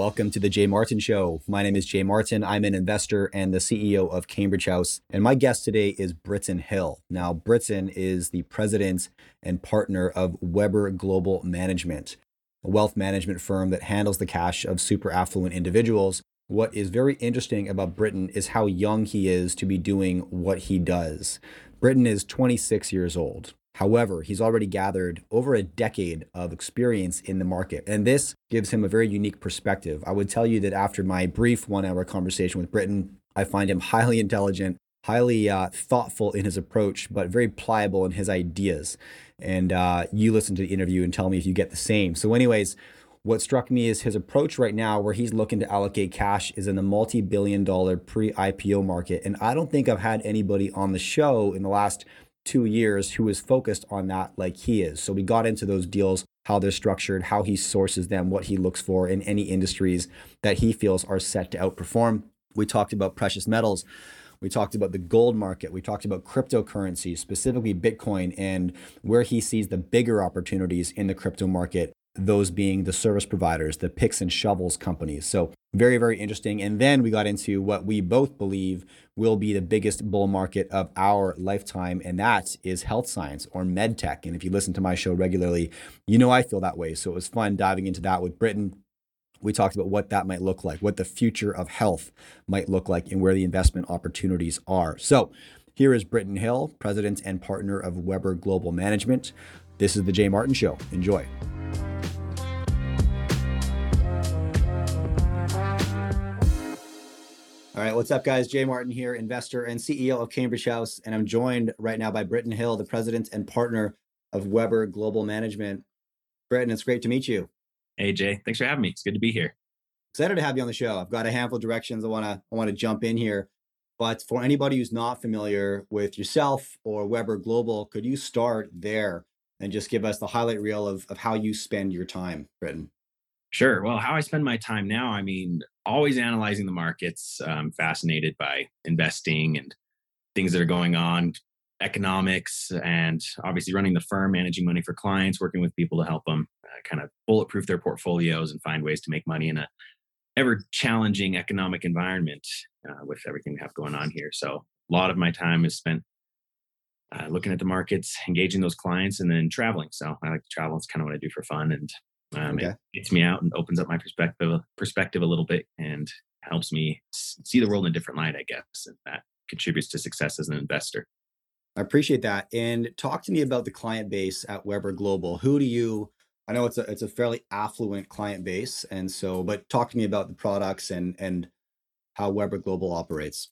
Welcome to the Jay Martin Show. My name is Jay Martin. I'm an investor and the CEO of Cambridge House. And my guest today is Briton Hill. Now, Briton is the president and partner of Weber Global Management, a wealth management firm that handles the cash of super affluent individuals. What is very interesting about Briton is how young he is to be doing what he does. Briton is 26 years old. However, he's already gathered over a decade of experience in the market, and this gives him a very unique perspective. I would tell you that after my brief one hour conversation with Briton, I find him highly intelligent, highly uh, thoughtful in his approach, but very pliable in his ideas. And uh, you listen to the interview and tell me if you get the same. So, anyways, what struck me is his approach right now, where he's looking to allocate cash, is in the multi billion dollar pre IPO market. And I don't think I've had anybody on the show in the last two years who is focused on that like he is. So we got into those deals, how they're structured, how he sources them, what he looks for in any industries that he feels are set to outperform. We talked about precious metals. We talked about the gold market. We talked about cryptocurrency, specifically Bitcoin, and where he sees the bigger opportunities in the crypto market those being the service providers, the picks and shovels companies. So, very, very interesting. And then we got into what we both believe will be the biggest bull market of our lifetime, and that is health science or med tech. And if you listen to my show regularly, you know I feel that way. So, it was fun diving into that with Briton. We talked about what that might look like, what the future of health might look like, and where the investment opportunities are. So, here is Briton Hill, president and partner of Weber Global Management. This is the Jay Martin Show. Enjoy. All right, what's up, guys? Jay Martin here, investor and CEO of Cambridge House, and I'm joined right now by Briton Hill, the president and partner of Weber Global Management. Briton, it's great to meet you. Hey, Jay, thanks for having me. It's good to be here. Excited to have you on the show. I've got a handful of directions I want to I want to jump in here, but for anybody who's not familiar with yourself or Weber Global, could you start there and just give us the highlight reel of of how you spend your time, Briton? Sure. Well, how I spend my time now, I mean, always analyzing the markets. I'm fascinated by investing and things that are going on, economics, and obviously running the firm, managing money for clients, working with people to help them uh, kind of bulletproof their portfolios and find ways to make money in a ever challenging economic environment uh, with everything we have going on here. So a lot of my time is spent uh, looking at the markets, engaging those clients, and then traveling. So I like to travel. It's kind of what I do for fun, and um, okay. It gets me out and opens up my perspective perspective a little bit and helps me see the world in a different light, I guess, and that contributes to success as an investor. I appreciate that. And talk to me about the client base at Weber Global. Who do you? I know it's a it's a fairly affluent client base, and so, but talk to me about the products and and how Weber Global operates.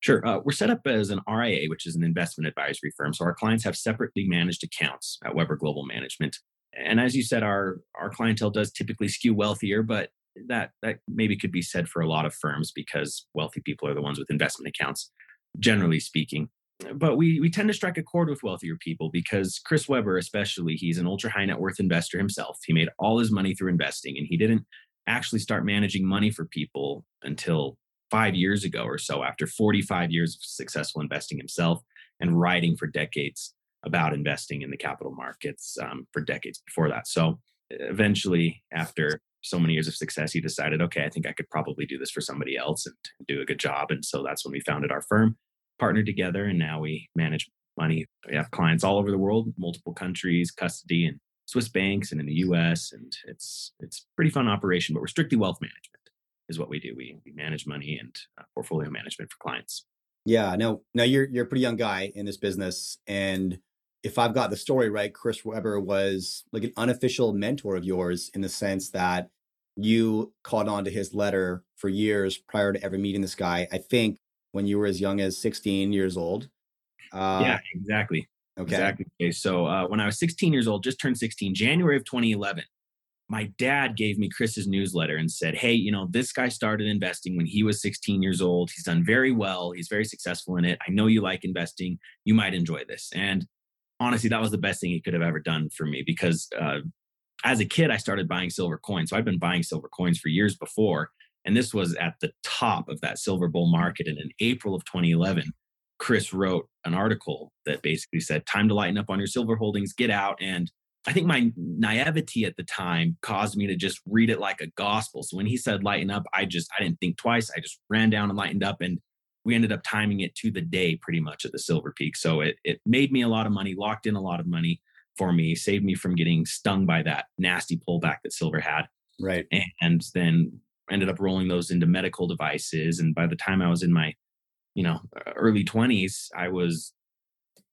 Sure. Uh, we're set up as an RIA, which is an investment advisory firm. So our clients have separately managed accounts at Weber Global Management and as you said, our our clientele does typically skew wealthier, but that that maybe could be said for a lot of firms because wealthy people are the ones with investment accounts, generally speaking. But we we tend to strike a chord with wealthier people because Chris Weber, especially, he's an ultra high net worth investor himself. He made all his money through investing, and he didn't actually start managing money for people until five years ago or so, after 45 years of successful investing himself and writing for decades about investing in the capital markets um, for decades before that. So eventually, after so many years of success, he decided, okay, I think I could probably do this for somebody else and do a good job. And so that's when we founded our firm, partnered together, and now we manage money. We have clients all over the world, multiple countries, custody and Swiss banks and in the US. And it's it's pretty fun operation, but we're strictly wealth management is what we do. We, we manage money and uh, portfolio management for clients. Yeah, no, now you're you're a pretty young guy in this business, and if I've got the story right, Chris Weber was like an unofficial mentor of yours in the sense that you caught on to his letter for years prior to ever meeting this guy. I think when you were as young as 16 years old. Uh, yeah, exactly. Okay. Exactly. Okay. So uh, when I was 16 years old, just turned 16, January of 2011, my dad gave me Chris's newsletter and said, Hey, you know, this guy started investing when he was 16 years old. He's done very well. He's very successful in it. I know you like investing. You might enjoy this. And honestly, that was the best thing he could have ever done for me because uh, as a kid, I started buying silver coins. So I've been buying silver coins for years before. And this was at the top of that silver bull market. And in April of 2011, Chris wrote an article that basically said, Time to lighten up on your silver holdings, get out and I think my naivety at the time caused me to just read it like a gospel. So when he said lighten up, I just I didn't think twice. I just ran down and lightened up and we ended up timing it to the day pretty much at the Silver Peak. So it it made me a lot of money, locked in a lot of money for me, saved me from getting stung by that nasty pullback that Silver had. Right. And then ended up rolling those into medical devices. And by the time I was in my, you know, early 20s, I was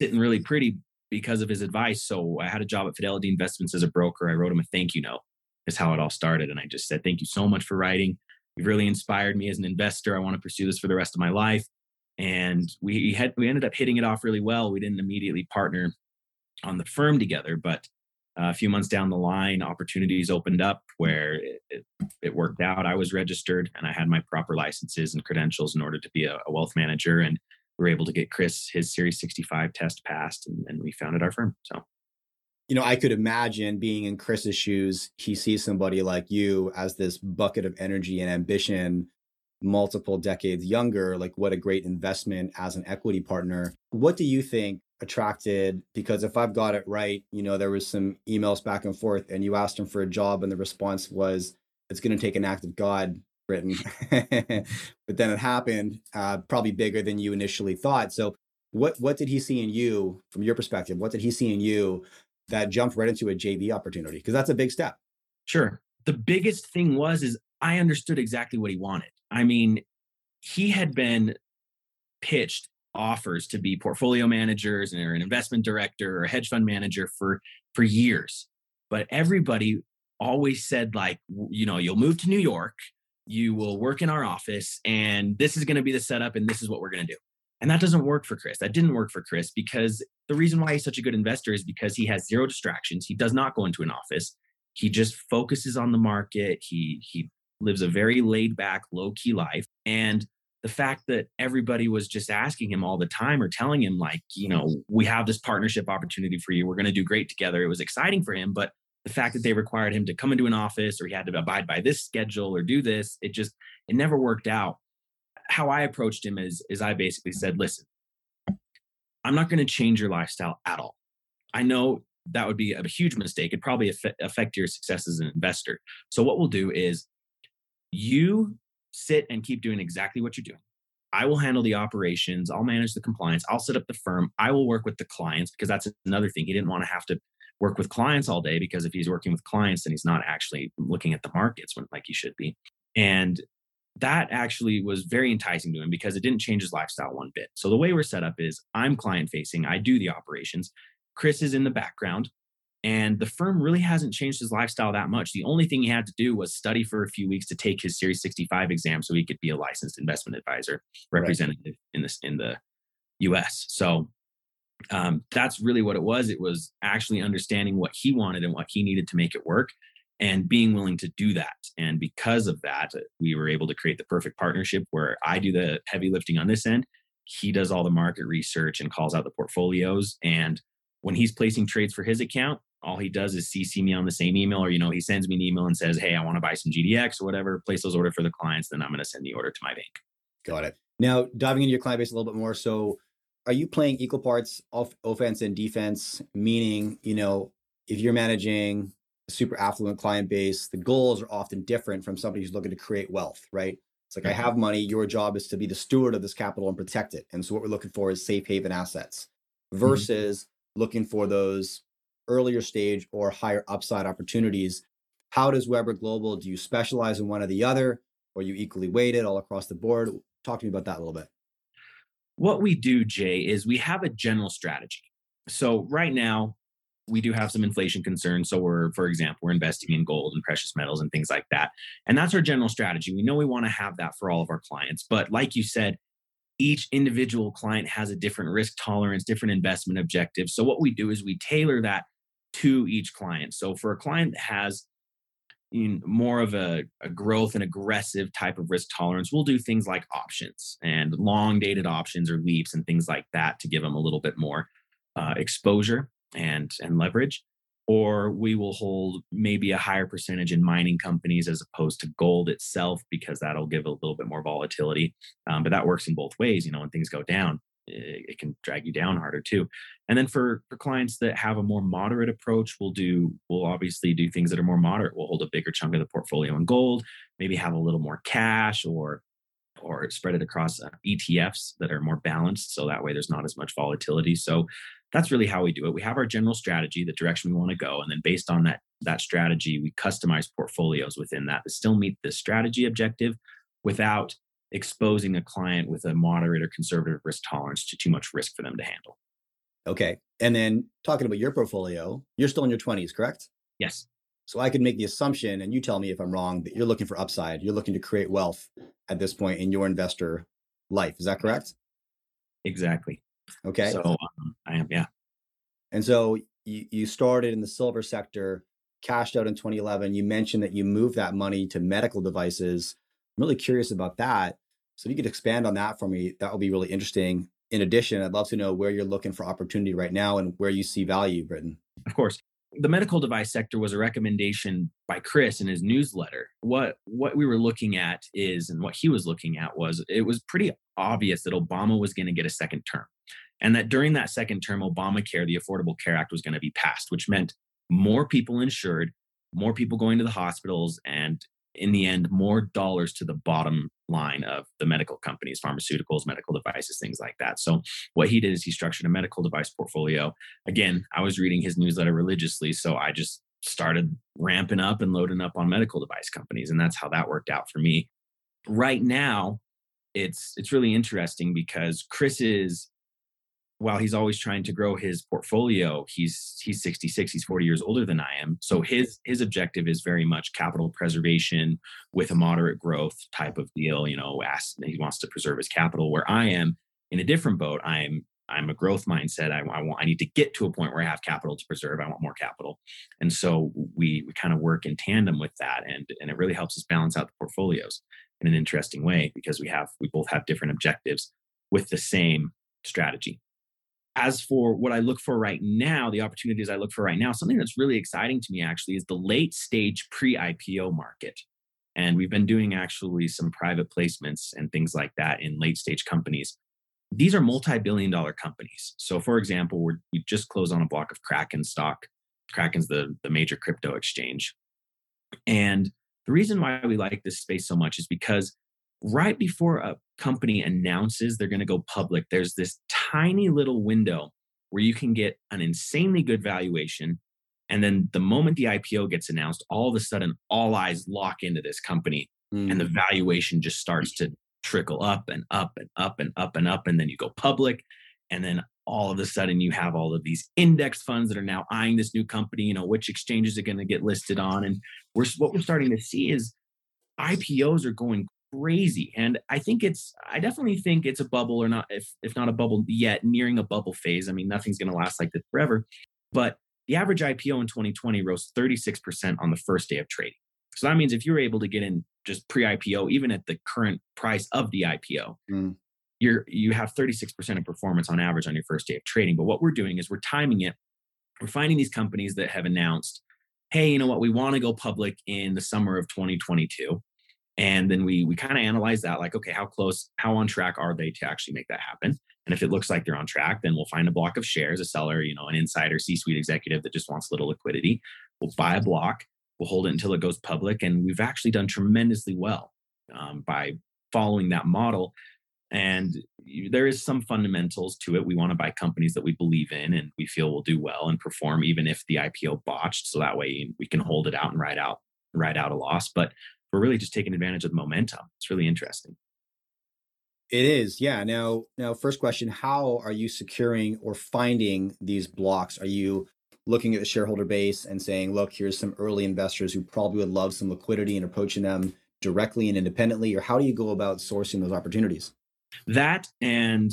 sitting really pretty because of his advice. So I had a job at Fidelity Investments as a broker. I wrote him a thank you note. Is how it all started. And I just said, thank you so much for writing. You've really inspired me as an investor. I want to pursue this for the rest of my life. And we had we ended up hitting it off really well. We didn't immediately partner on the firm together, but uh, a few months down the line, opportunities opened up where it, it, worked out. I was registered and I had my proper licenses and credentials in order to be a, a wealth manager. And we were able to get Chris his Series 65 test passed, and, and we founded our firm. So you know, I could imagine being in Chris's shoes. He sees somebody like you as this bucket of energy and ambition, multiple decades younger. Like, what a great investment as an equity partner. What do you think attracted? Because if I've got it right, you know, there was some emails back and forth, and you asked him for a job, and the response was, "It's going to take an act of God." Briton, but then it happened, uh, probably bigger than you initially thought. So, what what did he see in you, from your perspective? What did he see in you that jumped right into a JV opportunity? Because that's a big step. Sure. The biggest thing was is I understood exactly what he wanted. I mean, he had been pitched offers to be portfolio managers or an investment director or a hedge fund manager for for years. But everybody always said like, you know, you'll move to New York, you will work in our office and this is going to be the setup and this is what we're going to do. And that doesn't work for Chris. That didn't work for Chris because the reason why he's such a good investor is because he has zero distractions. He does not go into an office. He just focuses on the market. He he lives a very laid back, low key life. And the fact that everybody was just asking him all the time or telling him like, you know, we have this partnership opportunity for you. We're going to do great together. It was exciting for him, but the fact that they required him to come into an office or he had to abide by this schedule or do this, it just it never worked out. How I approached him is is I basically said, mm-hmm. listen, I'm not going to change your lifestyle at all. I know that would be a huge mistake. It'd probably affect your success as an investor. So, what we'll do is you sit and keep doing exactly what you're doing. I will handle the operations. I'll manage the compliance. I'll set up the firm. I will work with the clients because that's another thing. He didn't want to have to work with clients all day because if he's working with clients, then he's not actually looking at the markets when, like he should be. And that actually was very enticing to him because it didn't change his lifestyle one bit. So the way we're set up is I'm client facing, I do the operations. Chris is in the background, and the firm really hasn't changed his lifestyle that much. The only thing he had to do was study for a few weeks to take his Series 65 exam so he could be a licensed investment advisor representative right. in this in the US. So um, that's really what it was. It was actually understanding what he wanted and what he needed to make it work and being willing to do that. And because of that, we were able to create the perfect partnership where I do the heavy lifting on this end. He does all the market research and calls out the portfolios. And when he's placing trades for his account, all he does is CC me on the same email, or you know, he sends me an email and says, "Hey, I want to buy some GDX or whatever." Place those order for the clients, then I'm going to send the order to my bank. Got it. Now diving into your client base a little bit more. So, are you playing equal parts of offense and defense? Meaning, you know, if you're managing super affluent client base, the goals are often different from somebody who's looking to create wealth, right? It's like, I have money. Your job is to be the steward of this capital and protect it. And so, what we're looking for is safe haven assets mm-hmm. versus mm-hmm. looking for those earlier stage or higher upside opportunities. How does Weber Global? Do you specialize in one or the other, or you equally weighted all across the board? Talk to me about that a little bit. What we do, Jay, is we have a general strategy. So, right now, we do have some inflation concerns. So we're, for example, we're investing in gold and precious metals and things like that. And that's our general strategy. We know we want to have that for all of our clients. But like you said, each individual client has a different risk tolerance, different investment objectives. So what we do is we tailor that to each client. So for a client that has more of a, a, growth and aggressive type of risk tolerance, we'll do things like options and long dated options or leaps and things like that to give them a little bit more uh, exposure and and leverage or we will hold maybe a higher percentage in mining companies as opposed to gold itself because that'll give a little bit more volatility um, but that works in both ways you know when things go down it, it can drag you down harder too. And then for for clients that have a more moderate approach, we'll do we'll obviously do things that are more moderate. We'll hold a bigger chunk of the portfolio in gold, maybe have a little more cash or or spread it across uh, ETFs that are more balanced. So that way there's not as much volatility. So that's really how we do it. We have our general strategy, the direction we want to go. And then based on that, that strategy, we customize portfolios within that to still meet the strategy objective without exposing a client with a moderate or conservative risk tolerance to too much risk for them to handle. Okay. And then talking about your portfolio, you're still in your 20s, correct? Yes. So I could make the assumption, and you tell me if I'm wrong, that you're looking for upside. You're looking to create wealth at this point in your investor life. Is that correct? Exactly. Okay. So um, I am, yeah. And so you, you started in the silver sector, cashed out in 2011. You mentioned that you moved that money to medical devices. I'm really curious about that. So if you could expand on that for me, that would be really interesting. In addition, I'd love to know where you're looking for opportunity right now and where you see value, Briton. Of course the medical device sector was a recommendation by Chris in his newsletter. What what we were looking at is, and what he was looking at was, it was pretty obvious that Obama was going to get a second term, and that during that second term, Obamacare, the Affordable Care Act, was going to be passed, which meant more people insured, more people going to the hospitals, and in the end, more dollars to the bottom line of the medical companies, pharmaceuticals, medical devices, things like that. So, what he did is he structured a medical device portfolio. Again, I was reading his newsletter religiously. So, I just started ramping up and loading up on medical device companies. And that's how that worked out for me. Right now, it's it's really interesting because Chris is while he's always trying to grow his portfolio he's he's 66 he's 40 years older than i am. So mm-hmm. his his objective is very much capital preservation with a moderate growth type of deal you know as he wants to preserve his capital where i am in a different boat. I'm i'm a growth mindset. I, I want i need to get to a point where i have capital to preserve. I want more capital. And so we we kind of work in tandem with that and and it really helps us balance out the portfolios in an interesting way because we have we both have different objectives with the same strategy as for what I look for right now, the opportunities I look for right now, something that's really exciting to me actually is the late stage pre IPO market. And we've been doing actually some private placements and things like that in late stage companies. These are multi billion dollar companies. So, for example, we're, we just closed on a block of Kraken stock. Kraken's the, the major crypto exchange. And the reason why we like this space so much is because right before a company announces they're going to go public, there's this tiny little window where you can get an insanely good valuation. And then the moment the IPO gets announced, all of a sudden, all eyes lock into this company mm. and the mm. valuation just starts to trickle up and up and up and up and up. And then you go public. And then all of a sudden, you have all of these index funds that are now eyeing this new company. You know, which exchanges are going to get listed on. And we're, what we're starting to see is IPOs are going crazy. And I think it's, I definitely think it's a bubble or not, if, if not a bubble yet, nearing a bubble phase. I mean, nothing's going to last like this forever. But the average IPO in 2020 rose 36% on the first day of trading. So that means if you're able to get in just pre IPO, even at the current price of the IPO, mm. you're, you have 36% of performance on average on your first day of trading. But what we're doing is we're timing it. We're finding these companies that have announced, hey, you know what, we want to go public in the summer of 2022 and then we we kind of analyze that like okay how close how on track are they to actually make that happen? And if it looks like they're on track then we'll find a block of shares a seller you know an insider c-suite executive that just wants a little liquidity. We'll buy a block we'll hold it until it goes public and we've actually done tremendously well um, by following that model. And there is some fundamentals to it. We want to buy companies that we believe in and we feel will do well and perform even if the ipo botched so that way we can hold it out and ride out ride out a loss. But we're really just taking advantage of the momentum. It's really interesting. It is, yeah. Now, now, first question: How are you securing or finding these blocks? Are you looking at the shareholder base and saying, "Look, here's some early investors who probably would love some liquidity," and approaching them directly and independently, or how do you go about sourcing those opportunities? That and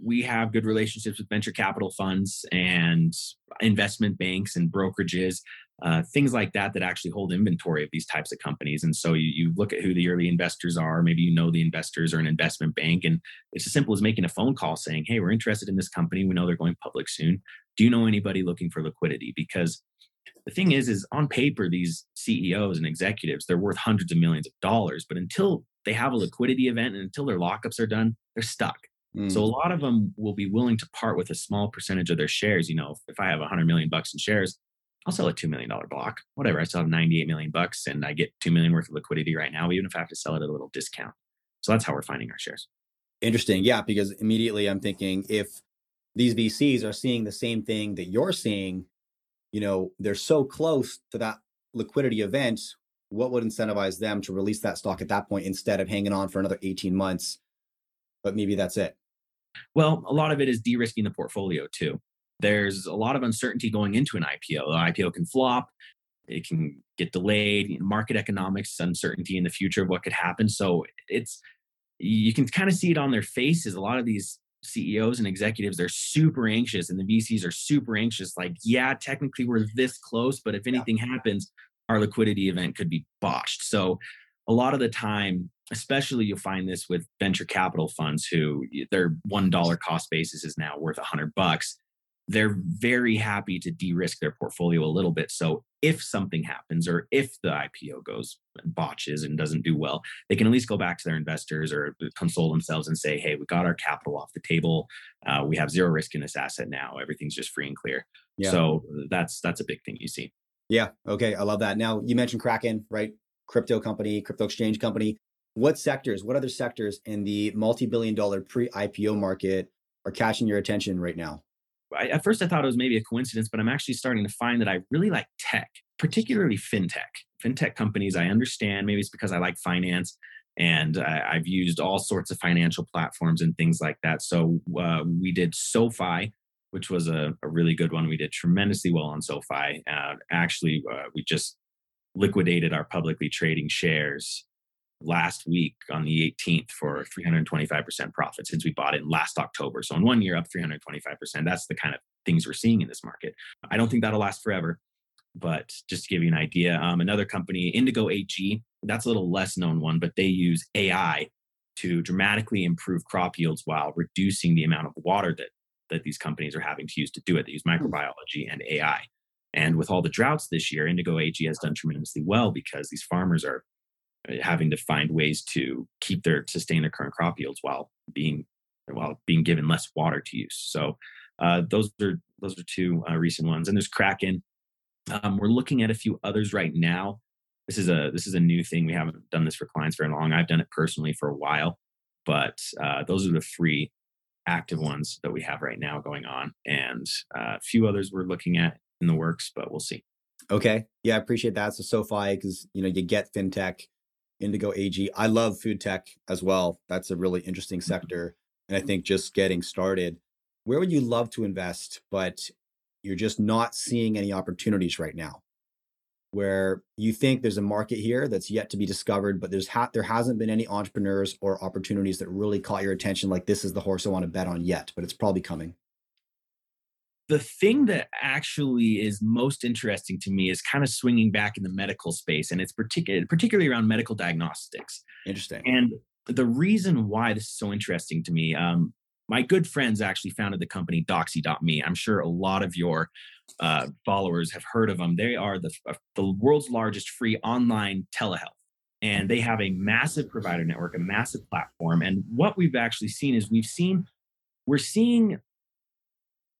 we have good relationships with venture capital funds and investment banks and brokerages uh, things like that that actually hold inventory of these types of companies. And so you, you look at who the early investors are. Maybe you know the investors or an investment bank, and it's as simple as making a phone call saying, "Hey, we're interested in this company. We know they're going public soon. Do you know anybody looking for liquidity?" Because the thing is, is on paper, these CEOs and executives they're worth hundreds of millions of dollars, but until they have a liquidity event and until their lockups are done, they're stuck. Mm. So a mm. lot of them will be willing to part with a small percentage of their shares. You know, if, if I have 100 million bucks in shares, I'll sell a $2 million block, whatever. Hmm. I still have 98 million bucks and I get 2 million worth of liquidity right now, even if I have to sell it at a little discount. So that's how we're finding our shares. Interesting. Yeah. Because immediately I'm thinking if these VCs are seeing the same thing that you're seeing, you know, they're so close to that liquidity event. What would incentivize them to release that stock at that point instead of hanging on for another 18 months? But maybe that's it. Well, a lot of it is de risking the portfolio too there's a lot of uncertainty going into an IPO. The IPO can flop, it can get delayed, market economics, uncertainty in the future of what could happen. So it's you can kind of see it on their faces. A lot of these CEOs and executives, they're super anxious, and the VCs are super anxious. Like, yeah, technically we're this close, but if anything yeah. happens, our liquidity event could be botched. So a lot of the time, especially you'll find this with venture capital funds who their one dollar cost basis is now worth a hundred bucks they're very happy to de-risk their portfolio a little bit. So if something happens or if the IPO goes and botches and doesn't do well, they can at least go back to their investors or console themselves and say, "Hey, we got our capital off the table. Uh, we have zero risk in this asset now. Everything's just free and clear." Yeah. So that's that's a big thing you see. Yeah. Okay. I love that. Now you mentioned Kraken, right? Crypto company, crypto exchange company. What sectors? What other sectors in the multi-billion-dollar pre-IPO market are catching your attention right now? I, at first I thought it was maybe a coincidence, but I'm actually starting to find that I really like tech, particularly fintech. Fintech companies, I understand. Maybe it's because I like finance and I, have used all sorts of financial platforms and things like that. So uh, we did SoFi, which was a, a, really good one. We did tremendously well on SoFi. Uh, actually, uh, we just liquidated our publicly trading shares last week on the 18th for 325% profit since we bought it in last October. So in one year, up 325%. That's the kind of things we're seeing in this market. I don't think that'll last forever, but just to give you an idea, um, another company, Indigo AG, that's a little less known one, but they use AI to dramatically improve crop yields while reducing the amount of water that that these companies are having to use to do it. They use microbiology and AI. And with all the droughts this year, Indigo AG has done tremendously well because these farmers are having to find ways to keep their sustain their current crop yields while being while being given less water to use. So uh, those are those are two uh, recent ones, and there's Kraken. Um, we're looking at a few others right now. This is a this is a new thing. We haven't done this for clients very long. I've done it personally for a while, but uh, those are the three active ones that we have right now going on, and uh, a few others we're looking at in the works, but we'll see. Okay, yeah, I appreciate that. So SoFi, because you know you get fintech, Indigo AG. I love food tech as well. That's a really interesting mm-hmm. sector. And I think just getting started, where would you love to invest, but you're just not seeing any opportunities right now? Where you think there's a market here that's yet to be discovered, but there's ha- there hasn't been any entrepreneurs or opportunities that really caught your attention, like this is the horse I want to bet on yet, but it's probably coming the thing that actually is most interesting to me is kind of swinging back in the medical space and it's particular, particularly around medical diagnostics. Interesting. And the reason why this is so interesting to me um, my good friends actually founded the company doxy.me i'm sure a lot of your uh, followers have heard of them they are the, uh, the world's largest free online telehealth and they have a massive provider network a massive platform and what we've actually seen is we've seen we're seeing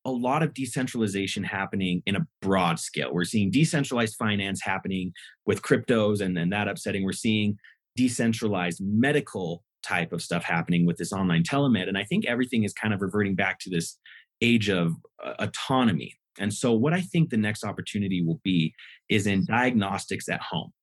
a lot of decentralization happening in a broad scale. We're seeing decentralized finance happening with cryptos and then that upsetting. We're seeing decentralized medical type of stuff happening with this online telemed. And I think everything is kind of reverting back to this age of uh, autonomy. And so, what I think the next opportunity will be is in diagnostics at home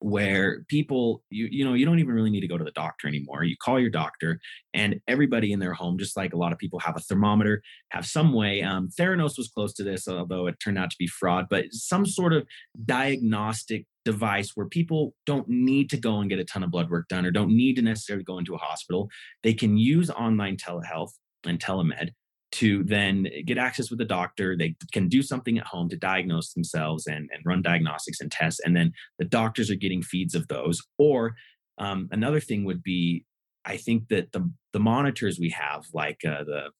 where people you you know you don't even really need to go to the doctor anymore. You call your doctor and everybody in their home just like a lot of people have a thermometer have some way um, theranos was close to this although it turned out to be fraud but some sort of diagnostic device where people don't need to go and get a ton of blood work done or don't need to necessarily go into a hospital. They can use online telehealth and telemed to then get access with a doctor. They can do something at home to diagnose themselves and, and run diagnostics and tests. And then the doctors are getting feeds of those. Or um, another thing would be, I think that the, the monitors we have, like uh, the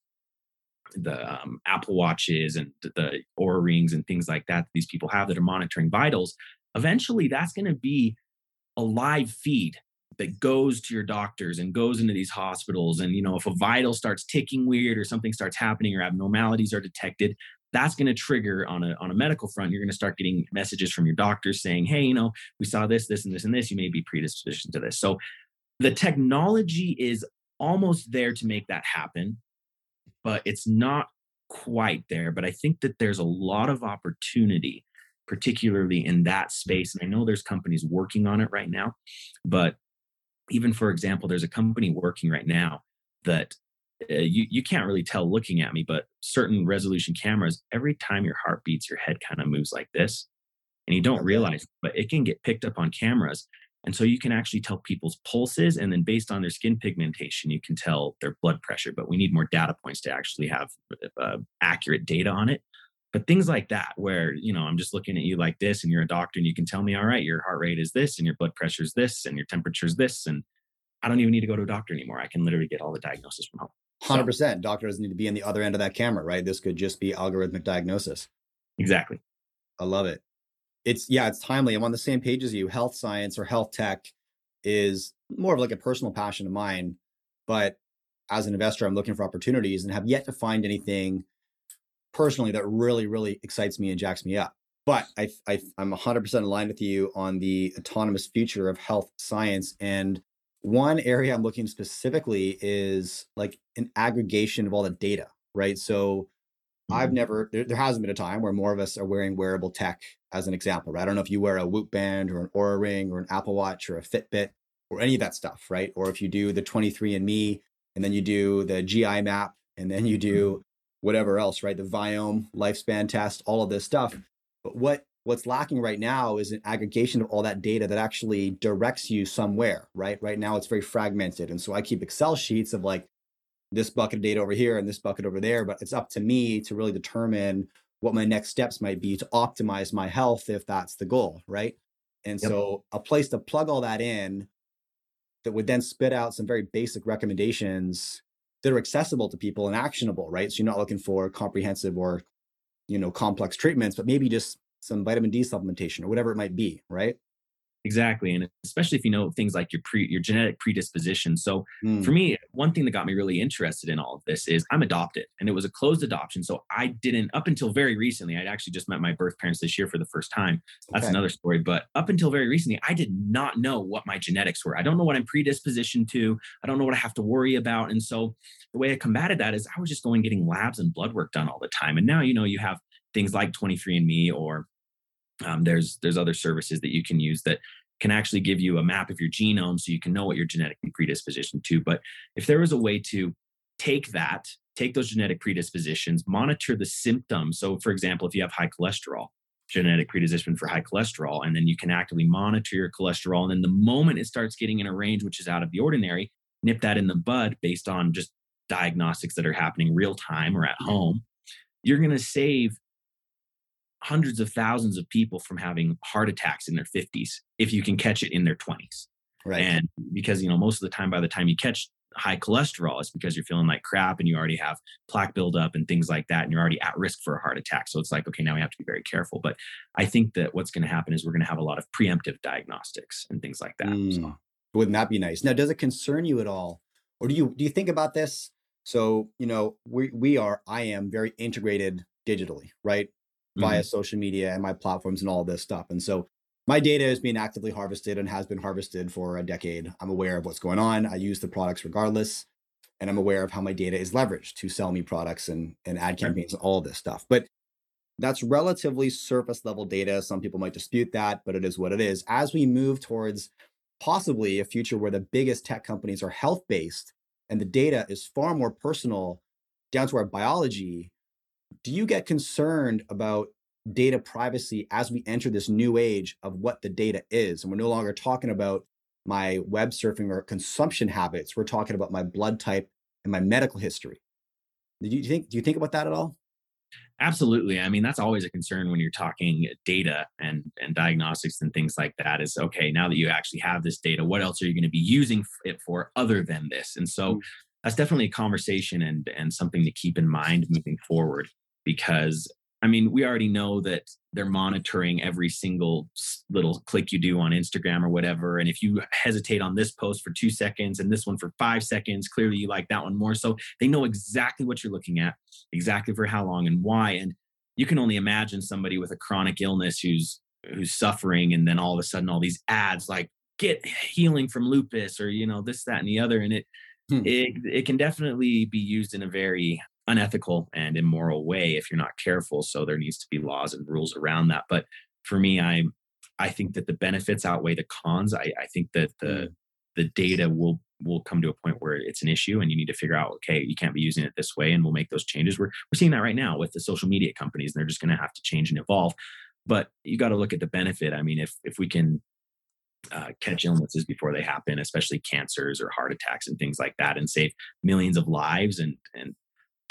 the um, Apple Watches and the Oura Rings and things like that, that these people have that are monitoring vitals, eventually that's going to be a live feed that goes to your doctors and goes into these hospitals. And you know if a vital starts ticking weird or something starts happening or abnormalities are detected that's going to trigger on a on a medical front. You're going to start getting messages from your doctors saying hey you know we saw this this and this and this. You may be predisposed to this. So the technology is almost there to make that happen but it's not quite there. But i think that there's a lot of opportunity particularly in that space. And i know there's companies working on it right now but even for example there's a company working right now that uh, you, you can't really tell looking at me, but certain resolution cameras, every time your heart beats, your head kind of moves like this. And you don't realize, but it can get picked up on cameras. And so you can actually tell people's pulses. And then based on their skin pigmentation, you can tell their blood pressure. But we need more data points to actually have uh, accurate data on it. But things like that, where, you know, I'm just looking at you like this and you're a doctor and you can tell me, all right, your heart rate is this and your blood pressure is this and your temperature is this. And I don't even need to go to a doctor anymore. I can literally get all the diagnosis from home. Hundred percent. Doctor doesn't need to be on the other end of that camera, right? This could just be algorithmic diagnosis. Exactly. I love it. It's yeah, it's timely. I'm on the same page as you. Health science or health tech is more of like a personal passion of mine, but as an investor, I'm looking for opportunities and have yet to find anything personally that really, really excites me and jacks me up. But I, I I'm 100% aligned with you on the autonomous future of health science and one area I'm looking specifically is like an aggregation of all the data, right? So mm-hmm. I've never, there, there, hasn't been a time where more of us are wearing wearable tech as an example, right? I don't know if you wear a Whoop band or an Oura ring or an Apple Watch or a Fitbit or any of that stuff, right? Or if you do the 23andMe and then you do the GI map and then you do mm-hmm. Whatever else, right? The Viome lifespan test, all of this stuff. But what What's lacking right now is an aggregation of all that data that actually directs you somewhere, right? Right now it's very fragmented. And so I keep Excel sheets of like this bucket of data over here and this bucket over there, but it's up to me to really determine what my next steps might be to optimize my health if that's the goal, right? And yep. so a place to plug all that in that would then spit out some very basic recommendations that are accessible to people and actionable, right? So you're not looking for comprehensive or you know complex treatments, but maybe just some vitamin D supplementation or whatever it might be, right? Exactly, and especially if you know things like your pre your genetic predisposition. So mm. for me, one thing that got me really interested in all of this is I'm adopted, and it was a closed adoption. So I didn't up until very recently. I'd actually just met my birth parents this year for the first time. That's okay. another story. But up until very recently, I did not know what my genetics were. I don't know what I'm predispositioned to. I don't know what I have to worry about. And so the way I combated that is I was just going getting labs and blood work done all the time. And now you know you have things like 23andMe or um, there's there's other services that you can use that can actually give you a map of your genome so you can know what you're genetically predispositioned to. But if there was a way to take that, take those genetic predispositions, monitor the symptoms. So, for example, if you have high cholesterol, genetic predisposition for high cholesterol, and then you can actively monitor your cholesterol. And then the moment it starts getting in a range which is out of the ordinary, nip that in the bud based on just diagnostics that are happening real time or at home. You're going to save hundreds of thousands of people from having heart attacks in their 50s if you can catch it in their 20s. Right. And because, you know, most of the time, by the time you catch high cholesterol, it's because you're feeling like crap and you already have plaque buildup and things like that. And you're already at risk for a heart attack. So it's like, okay, now we have to be very careful. But I think that what's going to happen is we're going to have a lot of preemptive diagnostics and things like that. Mm. So. Wouldn't that be nice? Now, does it concern you at all? Or do you do you think about this? So, you know, we we are, I am very integrated digitally, right? Via mm-hmm. social media and my platforms and all this stuff. And so my data is being actively harvested and has been harvested for a decade. I'm aware of what's going on. I use the products regardless. And I'm aware of how my data is leveraged to sell me products and, and ad campaigns and all of this stuff. But that's relatively surface level data. Some people might dispute that, but it is what it is. As we move towards possibly a future where the biggest tech companies are health based and the data is far more personal down to our biology, do you get concerned about data privacy as we enter this new age of what the data is? And we're no longer talking about my web surfing or consumption habits. We're talking about my blood type and my medical history. Do you think do you think about that at all? Absolutely. I mean, that's always a concern when you're talking data and, and diagnostics and things like that is okay, now that you actually have this data, what else are you going to be using it for other than this? And so mm. That's definitely a conversation and, and something to keep in mind moving forward because I mean, we already know that they're monitoring every single little click you do on Instagram or whatever. And if you hesitate on this post for two seconds and this one for five seconds, clearly you like that one more. So they know exactly what you're looking at, exactly for how long and why. And you can only imagine somebody with a chronic illness who's who's suffering and then all of a sudden all these ads like get healing from lupus or you know this that and the other and it hmm. it, it can definitely be used in a very unethical and immoral way if you're not careful. So there needs to be laws and rules around that. But for me, I I think that the benefits outweigh the cons. I, I think that the mm. the data will will come to a point where it's an issue and you need to figure out okay you can't be using it this way and we'll make those changes we're, we're seeing that right now with the social media companies and they're just going to have to change and evolve but you got to look at the benefit i mean if if we can uh, catch illnesses before they happen especially cancers or heart attacks and things like that and save millions of lives and and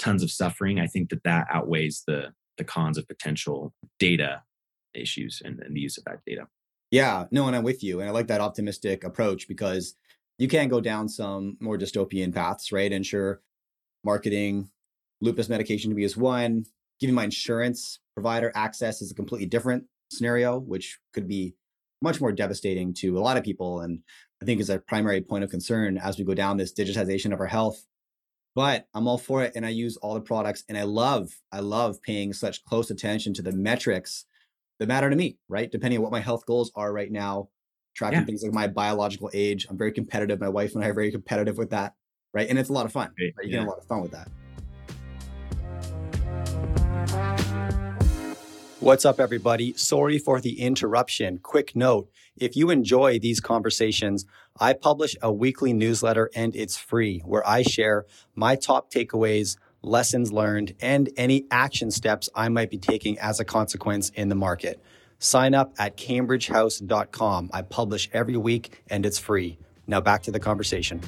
tons of suffering, I think that that outweighs the the cons of potential data issues and, and the use of that data. Yeah, no, and I'm with you, and I like that optimistic approach because you can go down some more dystopian paths, right? And sure, marketing lupus medication to me is one. Giving my insurance provider access is a completely different scenario, which could be much more devastating to a lot of people. And I think is a primary point of concern as we go down this digitization of our health but I'm all for it and I use all the products and I love I love paying such close attention to the metrics that matter to me, right? Depending on what my health goals are right now, tracking yeah. things like my biological age. I'm very competitive. My wife and I are very competitive with that, right? And it's a lot of fun. Right? You yeah. get a lot of fun with that. What's up, everybody? Sorry for the interruption. Quick note if you enjoy these conversations, I publish a weekly newsletter and it's free where I share my top takeaways, lessons learned, and any action steps I might be taking as a consequence in the market. Sign up at cambridgehouse.com. I publish every week and it's free. Now back to the conversation.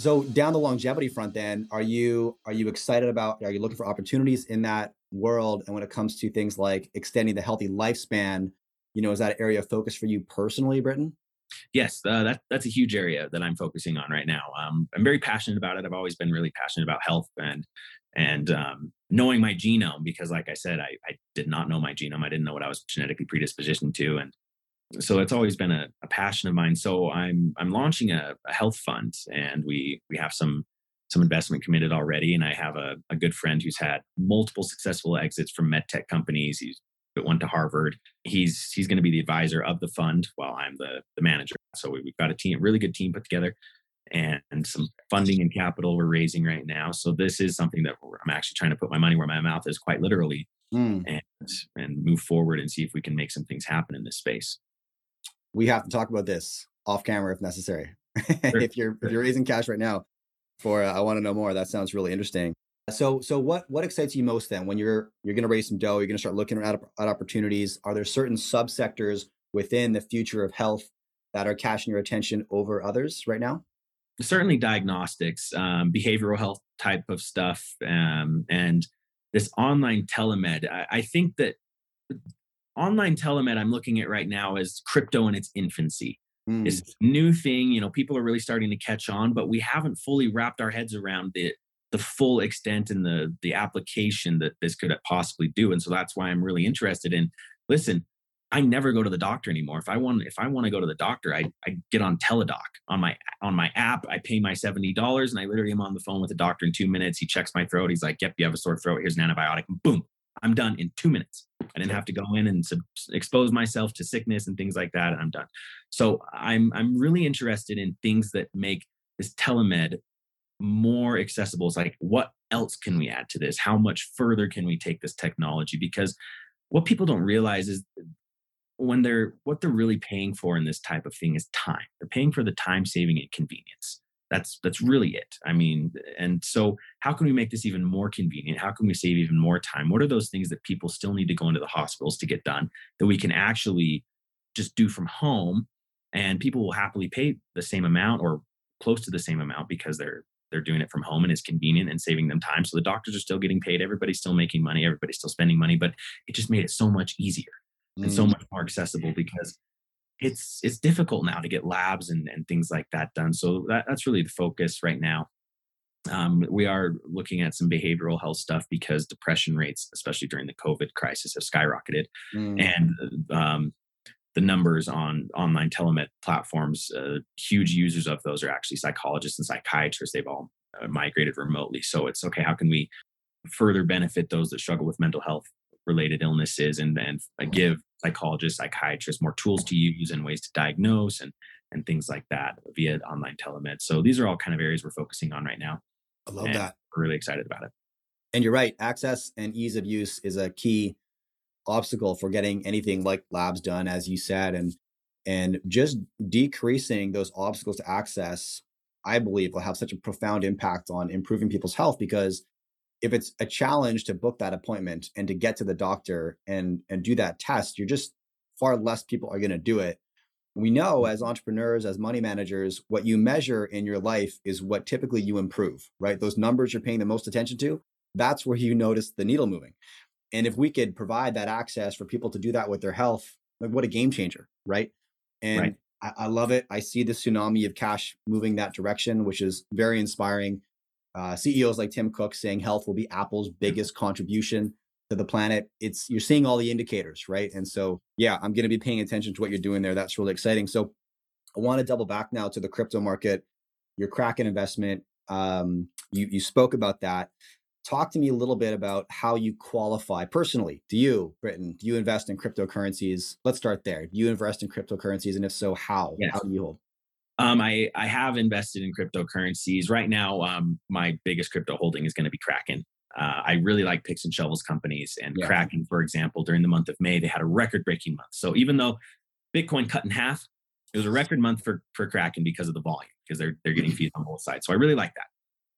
So down the longevity front, then are you are you excited about? Are you looking for opportunities in that world? And when it comes to things like extending the healthy lifespan, you know, is that area of focus for you personally, Briton? Yes, uh, that that's a huge area that I'm focusing on right now. Um, I'm very passionate about it. I've always been really passionate about health and and um, knowing my genome because, like I said, I, I did not know my genome. I didn't know what I was genetically predispositioned to, and so it's always been a, a, passion of mine. So I'm I'm launching a, a, health fund, and we we have some some investment committed already. And I have a, a good friend who's had multiple successful exits from med tech companies. He's went to Harvard. He's he's going to be the advisor of the fund while I'm the the manager. So we, have got a team, a really good team put together, and, and some funding and capital we're raising right now. So this is something that I'm actually trying to put my money where my mouth is, quite literally, mm. and and move forward and see if we can make some things happen in this space we have to talk about this off camera if necessary. If you're if you're raising cash right now for uh, I want to know more. That sounds really interesting. So so what what excites you most then when you're you're going to raise some dough, you're going to start looking at, at opportunities. Are there certain subsectors within the future of health that are catching your attention over others right now? Certainly diagnostics, um, behavioral health type of stuff, um, and this online telemed. I, I think that online telemed I'm looking at right now is crypto in its infancy. Mm. It's new thing, you know, people are really starting to catch on, but we haven't fully wrapped our heads around the the full extent and the the application that this could possibly do. And so that's why I'm really interested in listen, I never go to the doctor anymore. If I want if I want to go to the doctor, I, I get on Teladoc on my on my app. I pay my $70 and I literally am on the phone with the doctor in two minutes. He checks my throat. He's like, Yep, you have a sore throat. Here's an antibiotic. Boom. I'm done in two minutes. I didn't have to go in and sub- expose myself to sickness and things like that. I'm done. So I'm I'm really interested in things that make this telemed more accessible. It's like what else can we add to this? How much further can we take this technology? Because what people don't realize is when they're what they're really paying for in this type of thing is time. They're paying for the time saving and convenience that's that's really it. I mean and so how can we make this even more convenient? How can we save even more time? What are those things that people still need to go into the hospitals to get done that we can actually just do from home and people will happily pay the same amount or close to the same amount because they're they're doing it from home and it's convenient and saving them time. So the doctors are still getting paid. Everybody's still making money. Everybody's still spending money but it just made it so much easier and so mm. much more accessible because it's it's difficult now to get labs and, and things like that done. So that, that's really the focus right now. Um, we are looking at some behavioral health stuff because depression rates, especially during the COVID crisis, have skyrocketed, mm. and um, the numbers on online telemed platforms, uh, huge users of those are actually psychologists and psychiatrists. They've all uh, migrated remotely, so it's okay. How can we further benefit those that struggle with mental health related illnesses and then give psychologists, psychiatrists more tools to use and ways to diagnose and and things like that via online telemed. So these are all kind of areas we're focusing on right now. I love that. We're really excited about it. And you're right. Access and ease of use is a key obstacle for getting anything like labs done, as you said, and and just decreasing those obstacles to access, I believe, will have such a profound impact on improving people's health because if it's a challenge to book that appointment and to get to the doctor and and do that test, you're just far less people are going to do it we know as entrepreneurs, as money managers, what you measure in your life is what typically you improve, right? Those numbers you're paying the most attention to, that's where you notice the needle moving. And if we could provide that access for people to do that with their health, like what a game changer, right? And right. I, I, love it. I see the tsunami of cash moving that direction, which is very inspiring. Uh, CEOs like Tim Cook saying health will be Apple's biggest contribution to the planet. It's you're seeing all the indicators right? And so yeah i'm going to be paying attention to what you're doing there. That's really exciting. So i want to double back now to the crypto market your kraken investment. Um, you you spoke about that. Talk to me a little bit about how you qualify personally. Do you Briton? do you invest in cryptocurrencies? Let's start there. Do you invest in cryptocurrencies? And if so how? Yes. how do you hold um, I, I have invested in cryptocurrencies. Right now, um, my biggest crypto holding is going to be Kraken. Uh, I really like picks and shovels companies and yeah. Kraken, for example, during the month of May, they had a record breaking month. So even though Bitcoin cut in half, it was a record month for, for Kraken because of the volume, because they're, they're getting fees on both sides. So I really like that.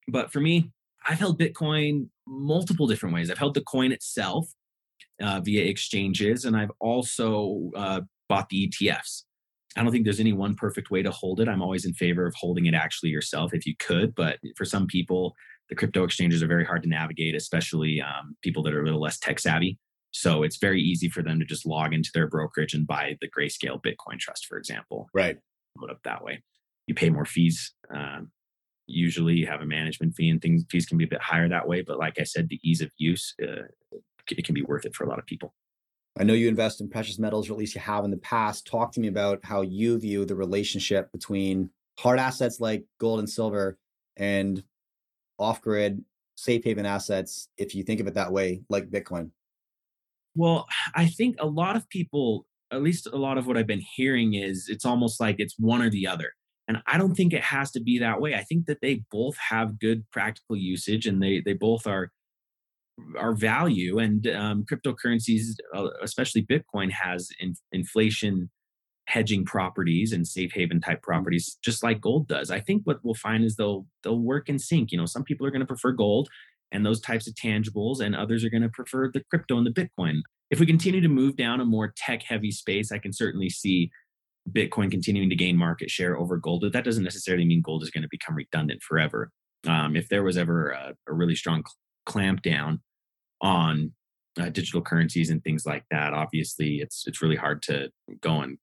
But for me, I've held Bitcoin multiple different ways. I've held the coin itself uh, via exchanges, and I've also uh, bought the ETFs. I don't think there's any one perfect way to hold it. I'm always in favor of holding it actually yourself if you could. But for some people, the crypto exchanges are very hard to navigate, especially um, people that are a little less tech savvy. So it's very easy for them to just log into their brokerage and buy the Grayscale Bitcoin Trust, for example. Right. Put up that way. You pay more fees. Um, usually, you have a management fee, and things fees can be a bit higher that way. But like I said, the ease of use, uh, it can be worth it for a lot of people. I know you invest in precious metals, or at least you have in the past. Talk to me about how you view the relationship between hard assets like gold and silver and off grid, safe haven assets, if you think of it that way, like Bitcoin? Well, I think a lot of people, at least a lot of what I've been hearing is it's almost like it's one or the other. And I don't think it has to be that way. I think that they both have good practical usage and they they both are are value and um, cryptocurrencies, uh, especially Bitcoin, has in, inflation hedging properties and safe haven type mm-hmm. properties just like gold does. I think what we'll find is they'll they'll work in sync. You know some people are going to prefer gold and those types of tangibles and others are going to prefer the crypto and the bitcoin. If we continue to move down a more tech heavy space i can certainly see bitcoin continuing to gain market share over gold but that doesn't necessarily mean gold is going to become redundant forever. Um, if there was ever a, a really strong clamp down on uh, digital currencies and things like that obviously it's it's really hard to go and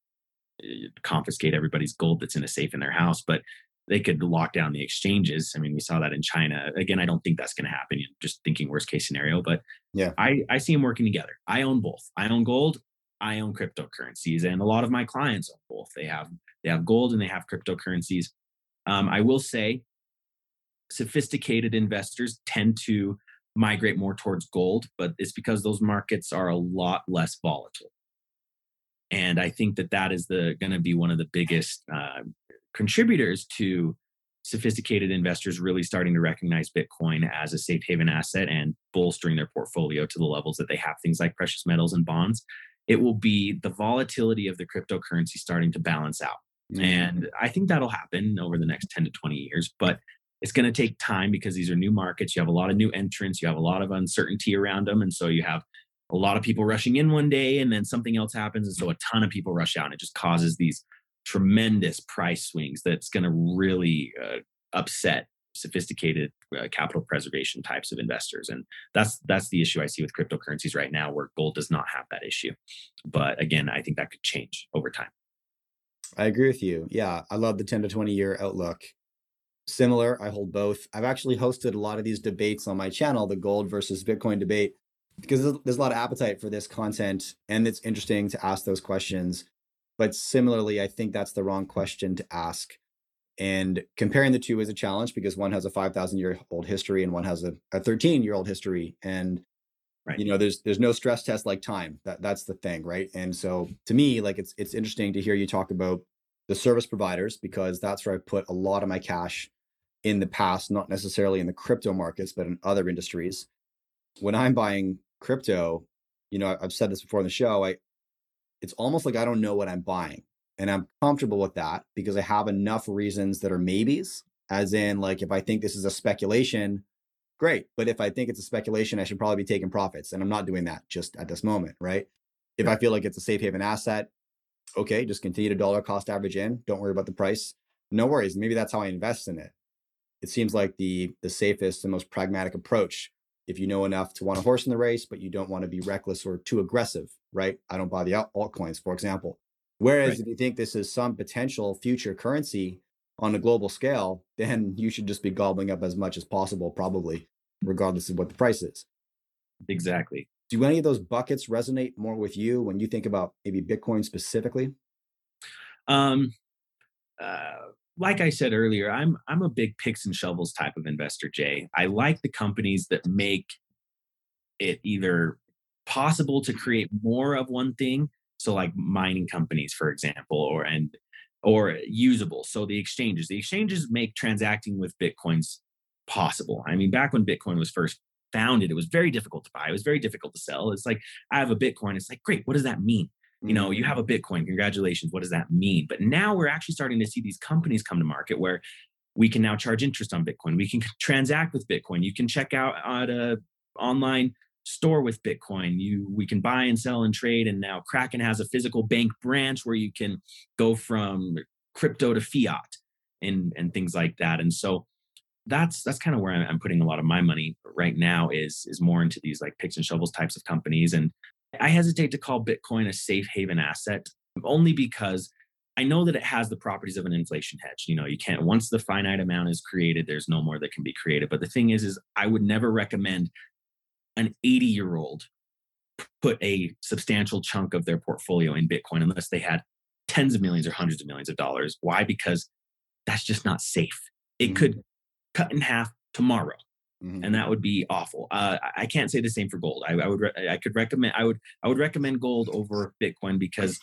confiscate everybody's gold that's in a safe in their house, but they could lock down the exchanges. I mean, we saw that in China. Again, I don't think that's going to happen. Just thinking worst case scenario, but yeah, I, I see them working together. I own both. I own gold. I own cryptocurrencies, and a lot of my clients own both. They have they have gold and they have cryptocurrencies. Um, I will say, sophisticated investors tend to migrate more towards gold, but it's because those markets are a lot less volatile. And i think that that is the going to be one of the biggest uh, contributors to sophisticated investors really starting to recognize bitcoin as a safe haven asset and bolstering their portfolio to the levels that they have things like precious metals and bonds. It will be the volatility of the cryptocurrency starting to balance out. Mm-hmm. and i think that'll happen over the next 10 to 20 years but it's going to take time because these are new markets. You have a lot of new entrants. You have a lot of uncertainty around them and so you have a lot of people rushing in one day and then something else happens and so a ton of people rush out and it just causes these tremendous price swings that's going to really uh, upset sophisticated uh, capital preservation types of investors and that's that's the issue i see with cryptocurrencies right now where gold does not have that issue. But again i think that could change over time. I agree with you. Yeah i love the 10 to 20 year outlook similar. I hold both. I've actually hosted a lot of these debates on my channel, the gold versus Bitcoin debate, because there's a lot of appetite for this content and it's interesting to ask those questions. But similarly, I think that's the wrong question to ask. And comparing the two is a challenge because one has a 5,000 year old history and one has a, a 13 year old history. And Right. You know, there's there's no stress test like time. That that's the thing, right? And so to me, like it's it's interesting to hear you talk about the service providers because that's where I put a lot of my cash in the past, not necessarily in the crypto markets, but in other industries. When I'm buying crypto, you know, I've said this before in the show, I it's almost like I don't know what I'm buying. And I'm comfortable with that because I have enough reasons that are maybes, as in like if I think this is a speculation, great. But if I think it's a speculation, I should probably be taking profits. And I'm not doing that just at this moment, right? If I feel like it's a safe haven asset, okay, just continue to dollar cost average in. Don't worry about the price. No worries. Maybe that's how I invest in it. It seems like the the safest and most pragmatic approach if you know enough to want a horse in the race, but you don't want to be reckless or too aggressive, right? I don't buy the altcoins, for example. Whereas right. if you think this is some potential future currency on a global scale, then you should just be gobbling up as much as possible, probably, regardless of what the price is. Exactly. Do any of those buckets resonate more with you when you think about maybe Bitcoin specifically? Um, uh, like I said earlier, I'm I'm a big picks and shovels type of investor, Jay. I like the companies that make it either possible to create more of one thing, so like mining companies, for example, or and or usable. So the exchanges, the exchanges make transacting with bitcoins possible. I mean, back when Bitcoin was first founded, it was very difficult to buy. It was very difficult to sell. It's like I have a Bitcoin. It's like great. What does that mean? You know, mm-hmm. you have a. Bitcoin. Congratulations. What does that mean? But now we're actually starting to see these companies come to market where we can now charge interest on Bitcoin. We can transact with Bitcoin. You can check out at a online store with Bitcoin. You we can buy and sell and trade. And now Kraken has a physical bank branch where you can go from crypto to fiat and and things like that. And so that's that's kind of where I'm putting a lot of my money right now is is more into these like picks and shovels types of companies. And I hesitate to call Bitcoin a safe haven asset only because I know that it has the properties of an inflation hedge. You know, you can't once the finite amount is created, there's no more that can be created. But the thing is, is I would never recommend an 80 year old put a substantial chunk of their portfolio in Bitcoin unless they had tens of millions or hundreds of millions of dollars. Why? Because that's just not safe. It mm-hmm. could cut in half tomorrow. Mm-hmm. And that would be awful. Uh, I can't say the same for gold. I, I would, re- I could recommend, I would, I would recommend gold over Bitcoin because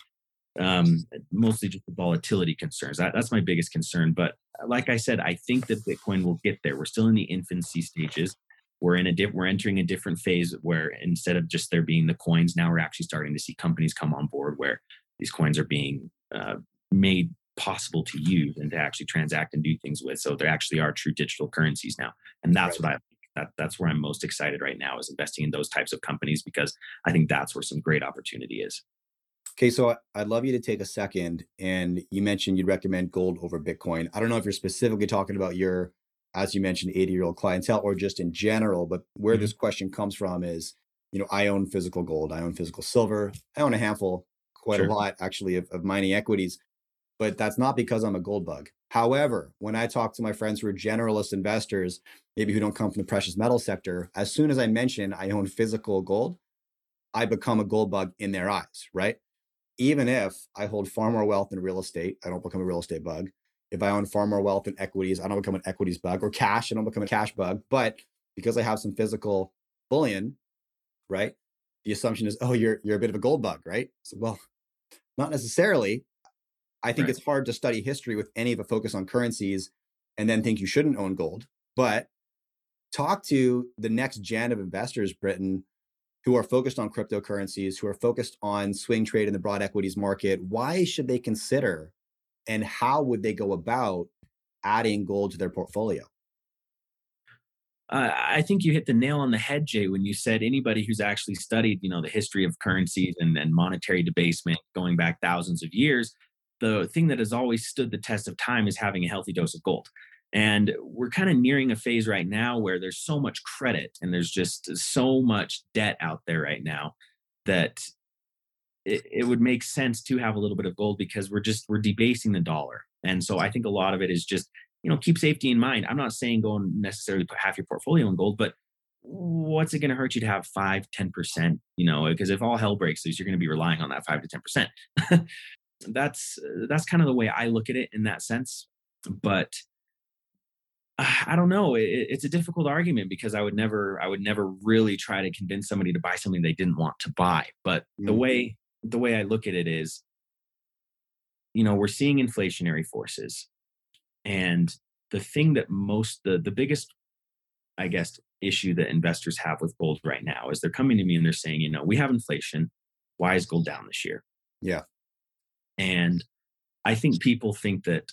um, mostly just the volatility concerns. That, that's my biggest concern. But like I said, I think that Bitcoin will get there. We're still in the infancy stages we're in a di- we're entering a different phase where instead of just there being the coins now we're actually starting to see companies come on board where these coins are being uh, made possible to use and to actually transact and do things with so there actually are true digital currencies now and that's right. what i that, that's where i'm most excited right now is investing in those types of companies because i think that's where some great opportunity is Okay, so I'd love you to take a second and you mentioned you'd recommend gold over Bitcoin. I don't know if you're specifically talking about your as you mentioned, 80 year old clientele or just in general. But where mm-hmm. this question comes from is, you know, I own physical gold, I own physical silver, I own a handful, quite sure. a lot actually, of, of mining equities. But that's not because I'm a gold bug. However, when I talk to my friends who are generalist investors, maybe who don't come from the precious metal sector, as soon as I mention I own physical gold, I become a gold bug in their eyes, right? Even if I hold far more wealth in real estate, I don't become a real estate bug if I own far more wealth in equities, I don't become an equities bug or cash, I don't become a cash bug. But because I have some physical bullion, right? The assumption is, oh, you're you're a bit of a gold bug, right? So, well, not necessarily. I think right. it's hard to study history with any of a focus on currencies and then think you shouldn't own gold. But talk to the next gen of investors, Briton, who are focused on cryptocurrencies, who are focused on swing trade in the broad equities market. Why should they consider and how would they go about adding gold to their portfolio? Uh, I think you hit the nail on the head, Jay, when you said anybody who's actually studied, you know, the history of currencies and, and monetary debasement going back thousands of years. The thing that has always stood the test of time is having a healthy dose of gold. And we're kind of nearing a phase right now where there's so much credit and there's just so much debt out there right now that it, it would make sense to have a little bit of gold because we're just we're debasing the dollar and so i think a lot of it is just you know, keep safety in mind. I'm not saying go and necessarily put half your portfolio in gold, but what's it going to hurt you to have 5 10% you know because if all hell breaks loose you're going to be relying on that 5 to 10% that's that's kind of the way i look at it in that sense but I don't know. It, it's a difficult argument because I would never, I would never really try to convince somebody to buy something they didn't want to buy. But mm-hmm. the way, the way I look at it is, you know, we're seeing inflationary forces, and the thing that most, the the biggest, I guess, issue that investors have with gold right now is they're coming to me and they're saying, you know, we have inflation. Why is gold down this year? Yeah. And I think people think that,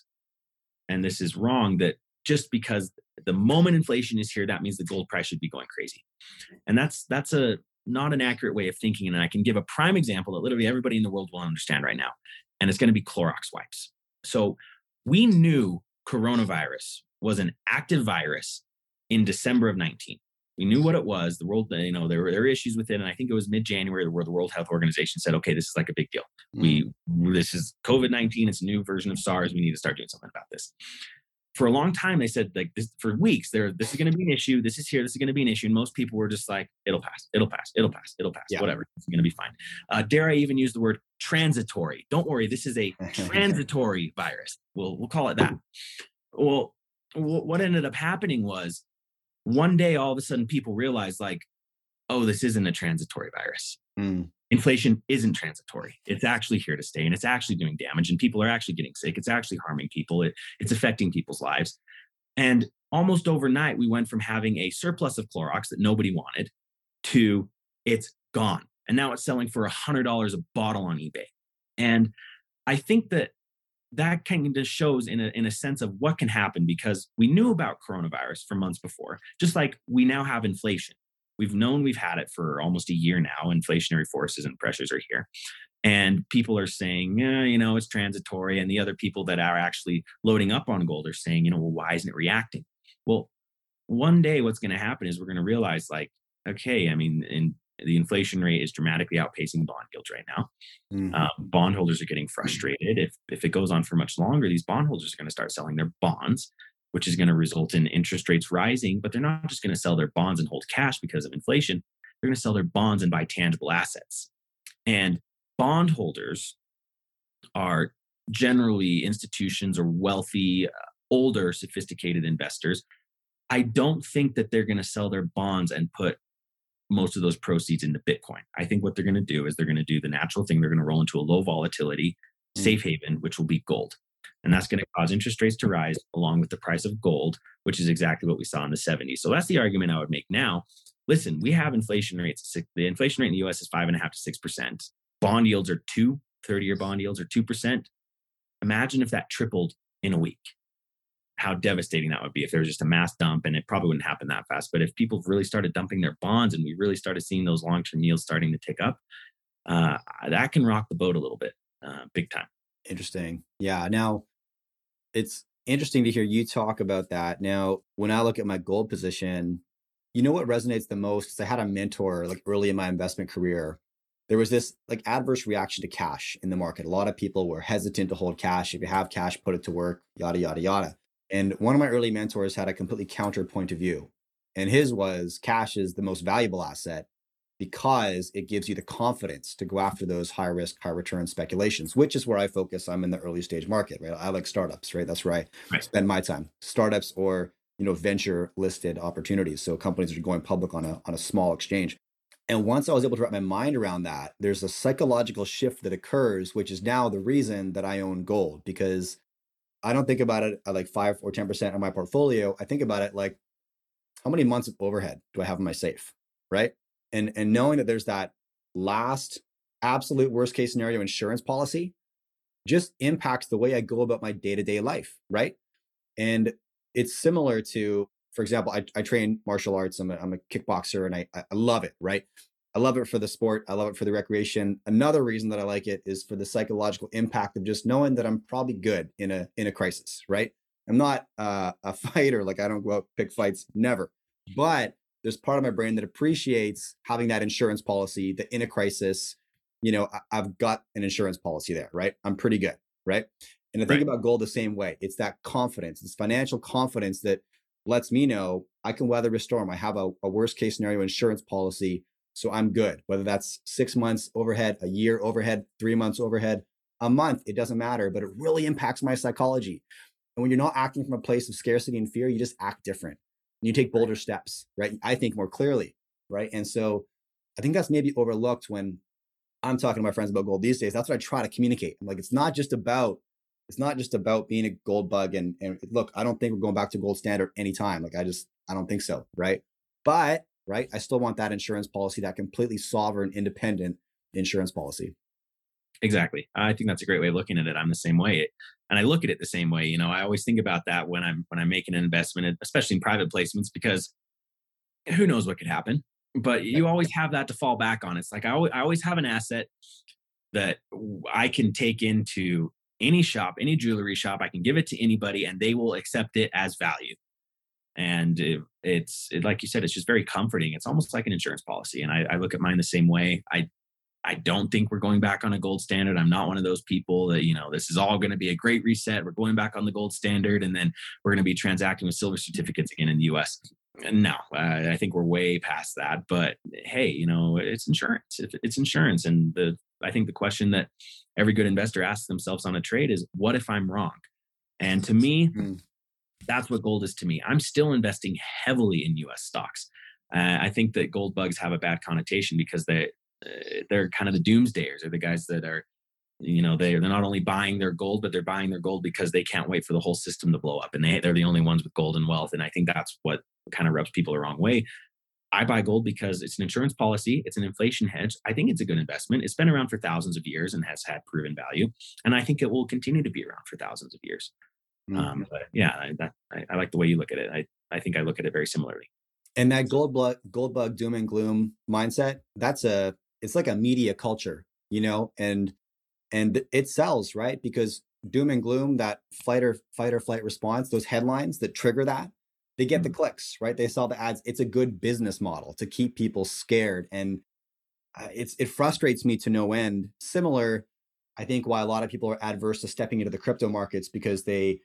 and this is wrong, that just because the moment inflation is here, that means the gold price should be going crazy. Mm-hmm. And that's that's a not an accurate way of thinking. And I can give a prime example that literally everybody in the world will understand right now. And it's going to be Clorox wipes. So we knew coronavirus was an active virus in December of 19. We knew what it was. The world, you know, there were, there were issues with it. And I think it was mid January where the World Health Organization said, okay, this is like a big deal. Mm. We, this is COVID 19. It's a new version of SARS. We need to start doing something about this. For a long time, they said, like, this, for weeks, there, this is going to be an issue. This is here. This is going to be an issue. And most people were just like, it'll pass. It'll pass. It'll pass. It'll pass. Yeah. Whatever. It's going to be fine. Uh, dare I even use the word transitory? Don't worry. This is a transitory virus. We'll, we'll call it that. Well, what ended up happening was one day all of a sudden people realize like oh this isn't a transitory virus. Mm. inflation isn't transitory. It's actually here to stay and it's actually doing damage and people are actually getting sick. It's actually harming people. It, it's affecting people's lives. And almost overnight we went from having a surplus of clorox that nobody wanted to it's gone. And now it's selling for a $100 a bottle on ebay. And i think that that kind of shows in a, in a sense of what can happen because we knew about coronavirus for months before, just like we now have inflation. We've known we've had it for almost a year now. Inflationary forces and pressures are here. And people are saying, yeah, you know, it's transitory. And the other people that are actually loading up on gold are saying, you know, well, why isn't it reacting? Well, one day what's going to happen is we're going to realize, like, okay, I mean, in the inflation rate is dramatically outpacing bond yields right now. Mm-hmm. Um, bondholders are getting frustrated. If if it goes on for much longer, these bondholders are going to start selling their bonds, which is going to result in interest rates rising. But they're not just going to sell their bonds and hold cash because of inflation. They're going to sell their bonds and buy tangible assets. And bondholders are generally institutions or wealthy, uh, older, sophisticated investors. I don't think that they're going to sell their bonds and put most of those proceeds into Bitcoin. I think what they're going to do is they're going to do the natural thing. They're going to roll into a low volatility mm. safe haven, which will be gold. And that's going to cause interest rates to rise along with the price of gold, which is exactly what we saw in the 70s. So that's the argument I would make now. Listen, we have inflation rates. The inflation rate in the US is five and a half to six percent. Bond yields are two, 30 year bond yields are two percent. Imagine if that tripled in a week how devastating that would be if there was just a mass dump and it probably wouldn't happen that fast. But if people really started dumping their bonds and we really started seeing those long-term yields starting to tick up uh, that can rock the boat a little bit uh, big time. Interesting. Yeah now it's interesting to hear you talk about that. Now when i look at my gold position you know what resonates the most? Because i had a mentor like early in my investment career. There was this like adverse reaction to cash in the market. A lot of people were hesitant to hold cash. If you have cash put it to work yada yada yada and one of my early mentors had a completely counter point of view. And his was cash is the most valuable asset because it gives you the confidence to go after those high risk, high return speculations, which is where I focus. I'm in the early stage market, right? I like startups, right? That's where I right. spend my time. Startups or you know venture listed opportunities. So companies are going public on a on a small exchange. And once I was able to wrap my mind around that, there's a psychological shift that occurs, which is now the reason that I own gold because I don't think about it at like five or 10% of my portfolio. I think about it like, how many months of overhead do I have in my safe? Right. And, and knowing that there's that last absolute worst case scenario insurance policy just impacts the way I go about my day to day life. Right. And it's similar to, for example, I, I train martial arts. I'm a, I'm a kickboxer and I, I love it. Right. I love it for the sport. I love it for the recreation. Another reason that I like it is for the psychological impact of just knowing that I'm probably good in a in a crisis, right? I'm not uh, a fighter, like I don't go out pick fights, never. But there's part of my brain that appreciates having that insurance policy that in a crisis, you know, I, I've got an insurance policy there, right? I'm pretty good, right? And I think right. about gold the same way. It's that confidence, it's financial confidence that lets me know I can weather a storm. I have a, a worst case scenario insurance policy, so I'm good. Whether that's six months overhead, a year overhead, three months overhead, a month, it doesn't matter, but it really impacts my psychology. And when you're not acting from a place of scarcity and fear, you just act different. You take bolder steps, right? I think more clearly, right? And so I think that's maybe overlooked when I'm talking to my friends about gold these days. That's what I try to communicate. I'm like, it's not just about it's not just about being a gold bug and and look, I don't think we're going back to gold standard anytime. Like I just I don't think so, right? But right, I still want that insurance policy, that completely sovereign, independent insurance policy. Exactly. I think that's a great way of looking at it. I'm the same way. And I look at it the same way. You know, I always think about that when I'm when I'm making an investment, especially in private placements, because who knows what could happen. But you always have that to fall back on. It's like I always, I always have an asset that I can take into any shop, any jewelry shop. I can give it to anybody, and they will accept it as value. And it, it's it, like you said, it's just very comforting. It's almost like an insurance policy. And I, I look at mine the same way. I I don't think we're going back on a gold standard. I'm not one of those people that, you know, this is all going to be a great reset. We're going back on the gold standard and then we're going to be transacting with silver certificates again in the US. No, uh, I think we're way past that. But hey, you know, it's insurance. It's insurance. And the I think the question that every good investor asks themselves on a trade is what if I'm wrong? And to me, mm-hmm. That's what gold is to me. I'm still investing heavily in US stocks. Uh, I think that gold bugs have a bad connotation because they uh, they're kind of the doomsdayers. They're the guys that are, you know, they they're not only buying their gold, but they're buying their gold because they can't wait for the whole system to blow up, and they they're the only ones with gold and wealth. And I think that's what kind of rubs people the wrong way. I buy gold because it's an insurance policy, it's an inflation hedge. I think it's a good investment. It's been around for thousands of years and has had proven value, and I think it will continue to be around for thousands of years. Mm-hmm. Um, but yeah, I, that, I, I like the way you look at it. I I think I look at it very similarly. And that gold bug, gold bug doom and gloom mindset, that's a it's like a media culture, you know, and and it sells, right? Because doom and gloom, that fight or fight or flight response, those headlines that trigger that, they get the mm-hmm. clicks, right? They sell the ads. It's a good business model to keep people scared, and uh, it's it frustrates me to no end. Similar, I think, why a lot of people are adverse to stepping into the crypto markets because they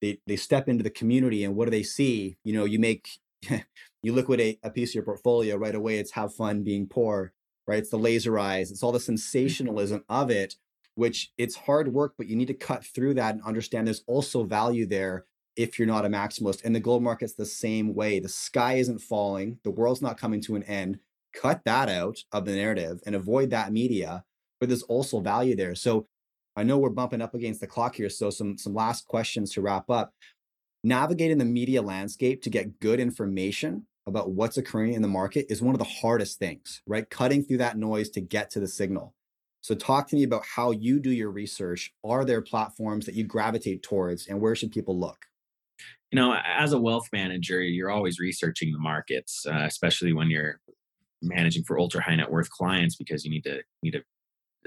they they step into the community and what do they see? You know, you make you liquidate a piece of your portfolio right away. It's have fun being poor right? It's the laser eyes, it's all the mm-hmm. sensationalism of it, which it's hard work, but you need to cut through that and understand there's also value there if you're not a maximalist. And the gold market's the same way. The sky isn't falling, the world's not coming to an end. Cut that out of the narrative and avoid that media, but there's also value there. So I know we're bumping up against the clock here. So some some last questions to wrap up. Navigating the media landscape to get good information about what's occurring in the market is one of the hardest things, right? Cutting through that noise to get to the signal. So, talk to me about how you do your research. Are there platforms that you gravitate towards, and where should people look? You know, as a wealth manager, you're always researching the markets, uh, especially when you're managing for ultra high net worth clients, because you need to need to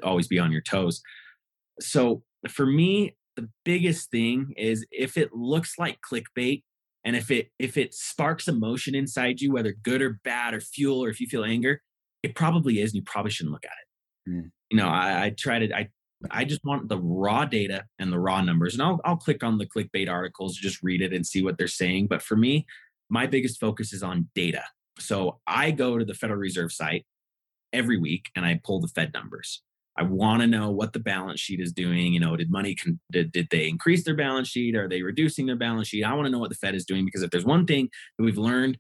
always be on your toes. So, for me, the biggest thing is if it looks like clickbait, and if it if it sparks emotion inside you whether good or bad or fuel or if you feel anger it probably is and you probably shouldn't look at it. Mm. you know I, I try to i i just want the raw data and the raw numbers and i'll i'll click on the clickbait articles just read it and see what they're saying but for me my biggest focus is on data. So i go to the federal reserve site every week and i pull the fed numbers I want to know what the balance sheet is doing. You know, did money con- did, did they increase their balance sheet? Are they reducing their balance sheet? I want to know what the Fed is doing because if there's one thing that we've learned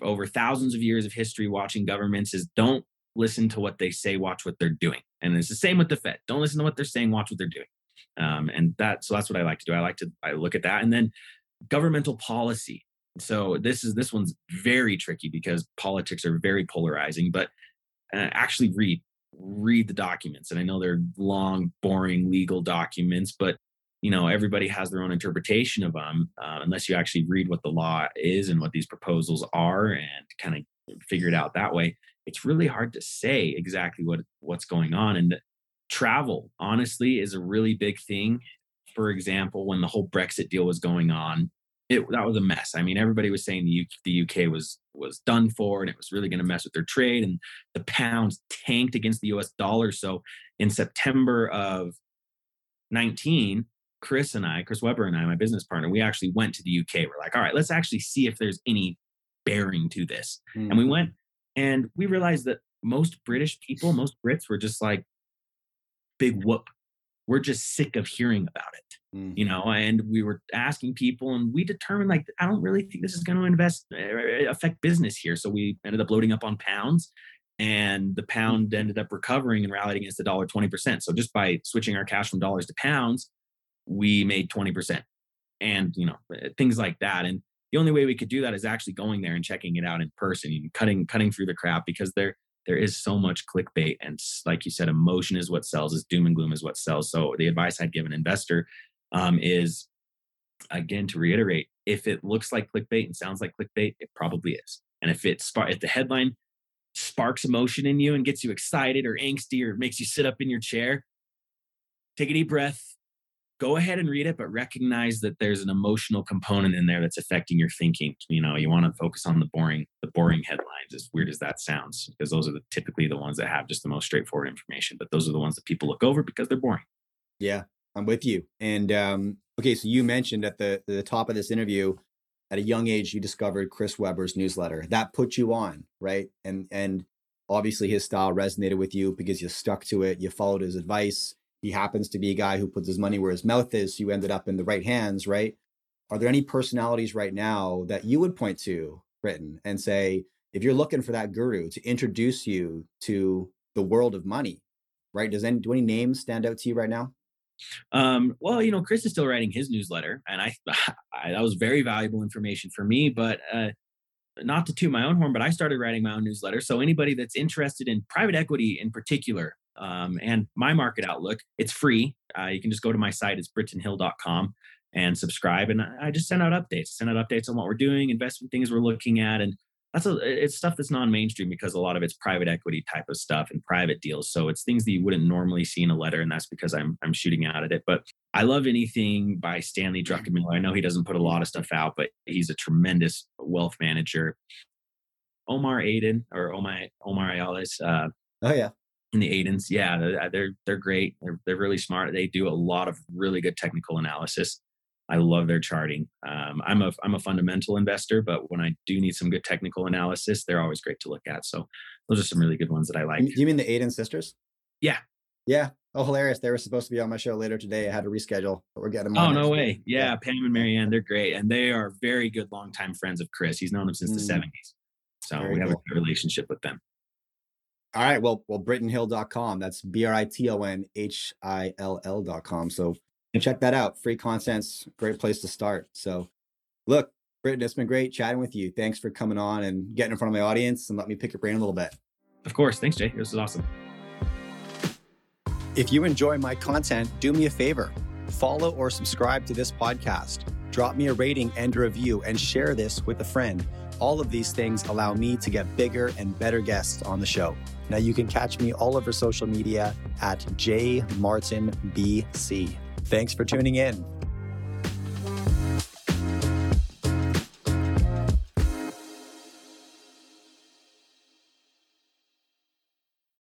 over thousands of years of history watching governments is don't listen to what they say, watch what they're doing. And it's the same with the Fed. Don't listen to what they're saying, watch what they're doing. Um, and that so that's what I like to do. I like to I look at that and then governmental policy. So this is this one's very tricky because politics are very polarizing, but uh, actually read read the documents. And I know they're long, boring legal documents, but you know everybody has their own interpretation of them uh, unless you actually read what the law is and what these proposals are and kind of figure it out that way it's really hard to say exactly what what's going on and travel honestly is a really big thing for example when the whole brexit deal was going on it that was a mess. I mean, everybody was saying the, the UK was was done for, and it was really going to mess with their trade, and the pounds tanked against the U.S. dollar. So in September of 19, Chris and I, Chris Weber and I, my business partner, we actually went to the UK. We're like, all right, let's actually see if there's any bearing to this. Mm. And we went and we realized that most British people, most Brits were just like, big whoop. We're just sick of hearing about it, mm. you know. And we were asking people, and we determined like, I don't really think this is going to invest uh, affect business here. So we ended up loading up on pounds, and the pound ended up recovering and rallying against the dollar twenty percent. So just by switching our cash from dollars to pounds, we made twenty percent, and you know uh, things like that. And the only way we could do that is actually going there and checking it out in person and cutting cutting through the crap because there there is so much clickbait and like you said emotion is what sells is doom and gloom is what sells. So the advice i'd give an investor um, is again to reiterate if it looks like clickbait and sounds like clickbait it probably is. And if it if the headline sparks emotion in you and gets you excited or angsty or makes you sit up in your chair take a deep breath go ahead and read it, but recognize that there's an emotional component in there that's affecting your thinking. You know, you want to focus on the boring, the boring headlines, as weird as that sounds, because those are the, typically the ones that have just the most straightforward information. But those are the ones that people look over because they're boring. Yeah, I'm with you. And um, okay, so you mentioned at the the top of this interview, at a young age, you discovered Chris Weber's newsletter. That put you on, right? And and obviously his style resonated with you because you stuck to it. You followed his advice he happens to be a guy who puts his money where his mouth is. So you ended up in the right hands, right? Are there any personalities right now that you would point to, Briton, and say, if you're looking for that guru to introduce you to the world of money, right? Does any do any names stand out to you right now? Um, well, you know, Chris is still writing his newsletter, and I, I that was very valuable information for me. But uh, not to toot my own horn, but I started writing my own newsletter. So anybody that's interested in private equity in particular, um, and my market outlook. It's free. Uh, you can just go to my site. It's britonhill.com and subscribe. And I just send out updates, send out updates on what we're doing, investment things we're looking at. And that's a, it's stuff that's non-mainstream because a lot of it's private equity type of stuff and private deals. So it's things that you wouldn't normally see in a letter. And that's because I'm, I'm shooting out at it. But I love anything by Stanley Druckenmiller. I know he doesn't put a lot of stuff out, but he's a tremendous wealth manager. Omar Aden or Omar Omar Ayales. Uh, oh yeah, the Adens, yeah, they're they're great. They're they're really smart. They do a lot of really good technical analysis. I love their charting. Um, I'm a I'm a fundamental investor, but when I do need some good technical analysis, they're always great to look at. So those are some really good ones that I like. You mean the Aden sisters? Yeah. Yeah. Oh, hilarious! They were supposed to be on my show later today. I had to reschedule, but we're getting them. Oh no way! Yeah, yeah, Pam and Mary Anne, they're great, and they are very good longtime friends of Chris. He's known him since mm. the '70s, so very we have cool. a good relationship with them. All right. Well, well, BritonHill.com. That's B R I T O N H I L L.com. So check that out. Free content's great place to start. So look, Briton, it's been great chatting with you. Thanks for coming on and getting in front of my audience and let me pick your brain a little bit. Of course. Thanks, Jay. This is awesome. If you enjoy my content, do me a favor follow or subscribe to this podcast. Drop me a rating and a review and share this with a friend. All of these things allow me to get bigger and better guests on the show. Now you can catch me all over social media at JayMartinBC. Thanks for tuning in.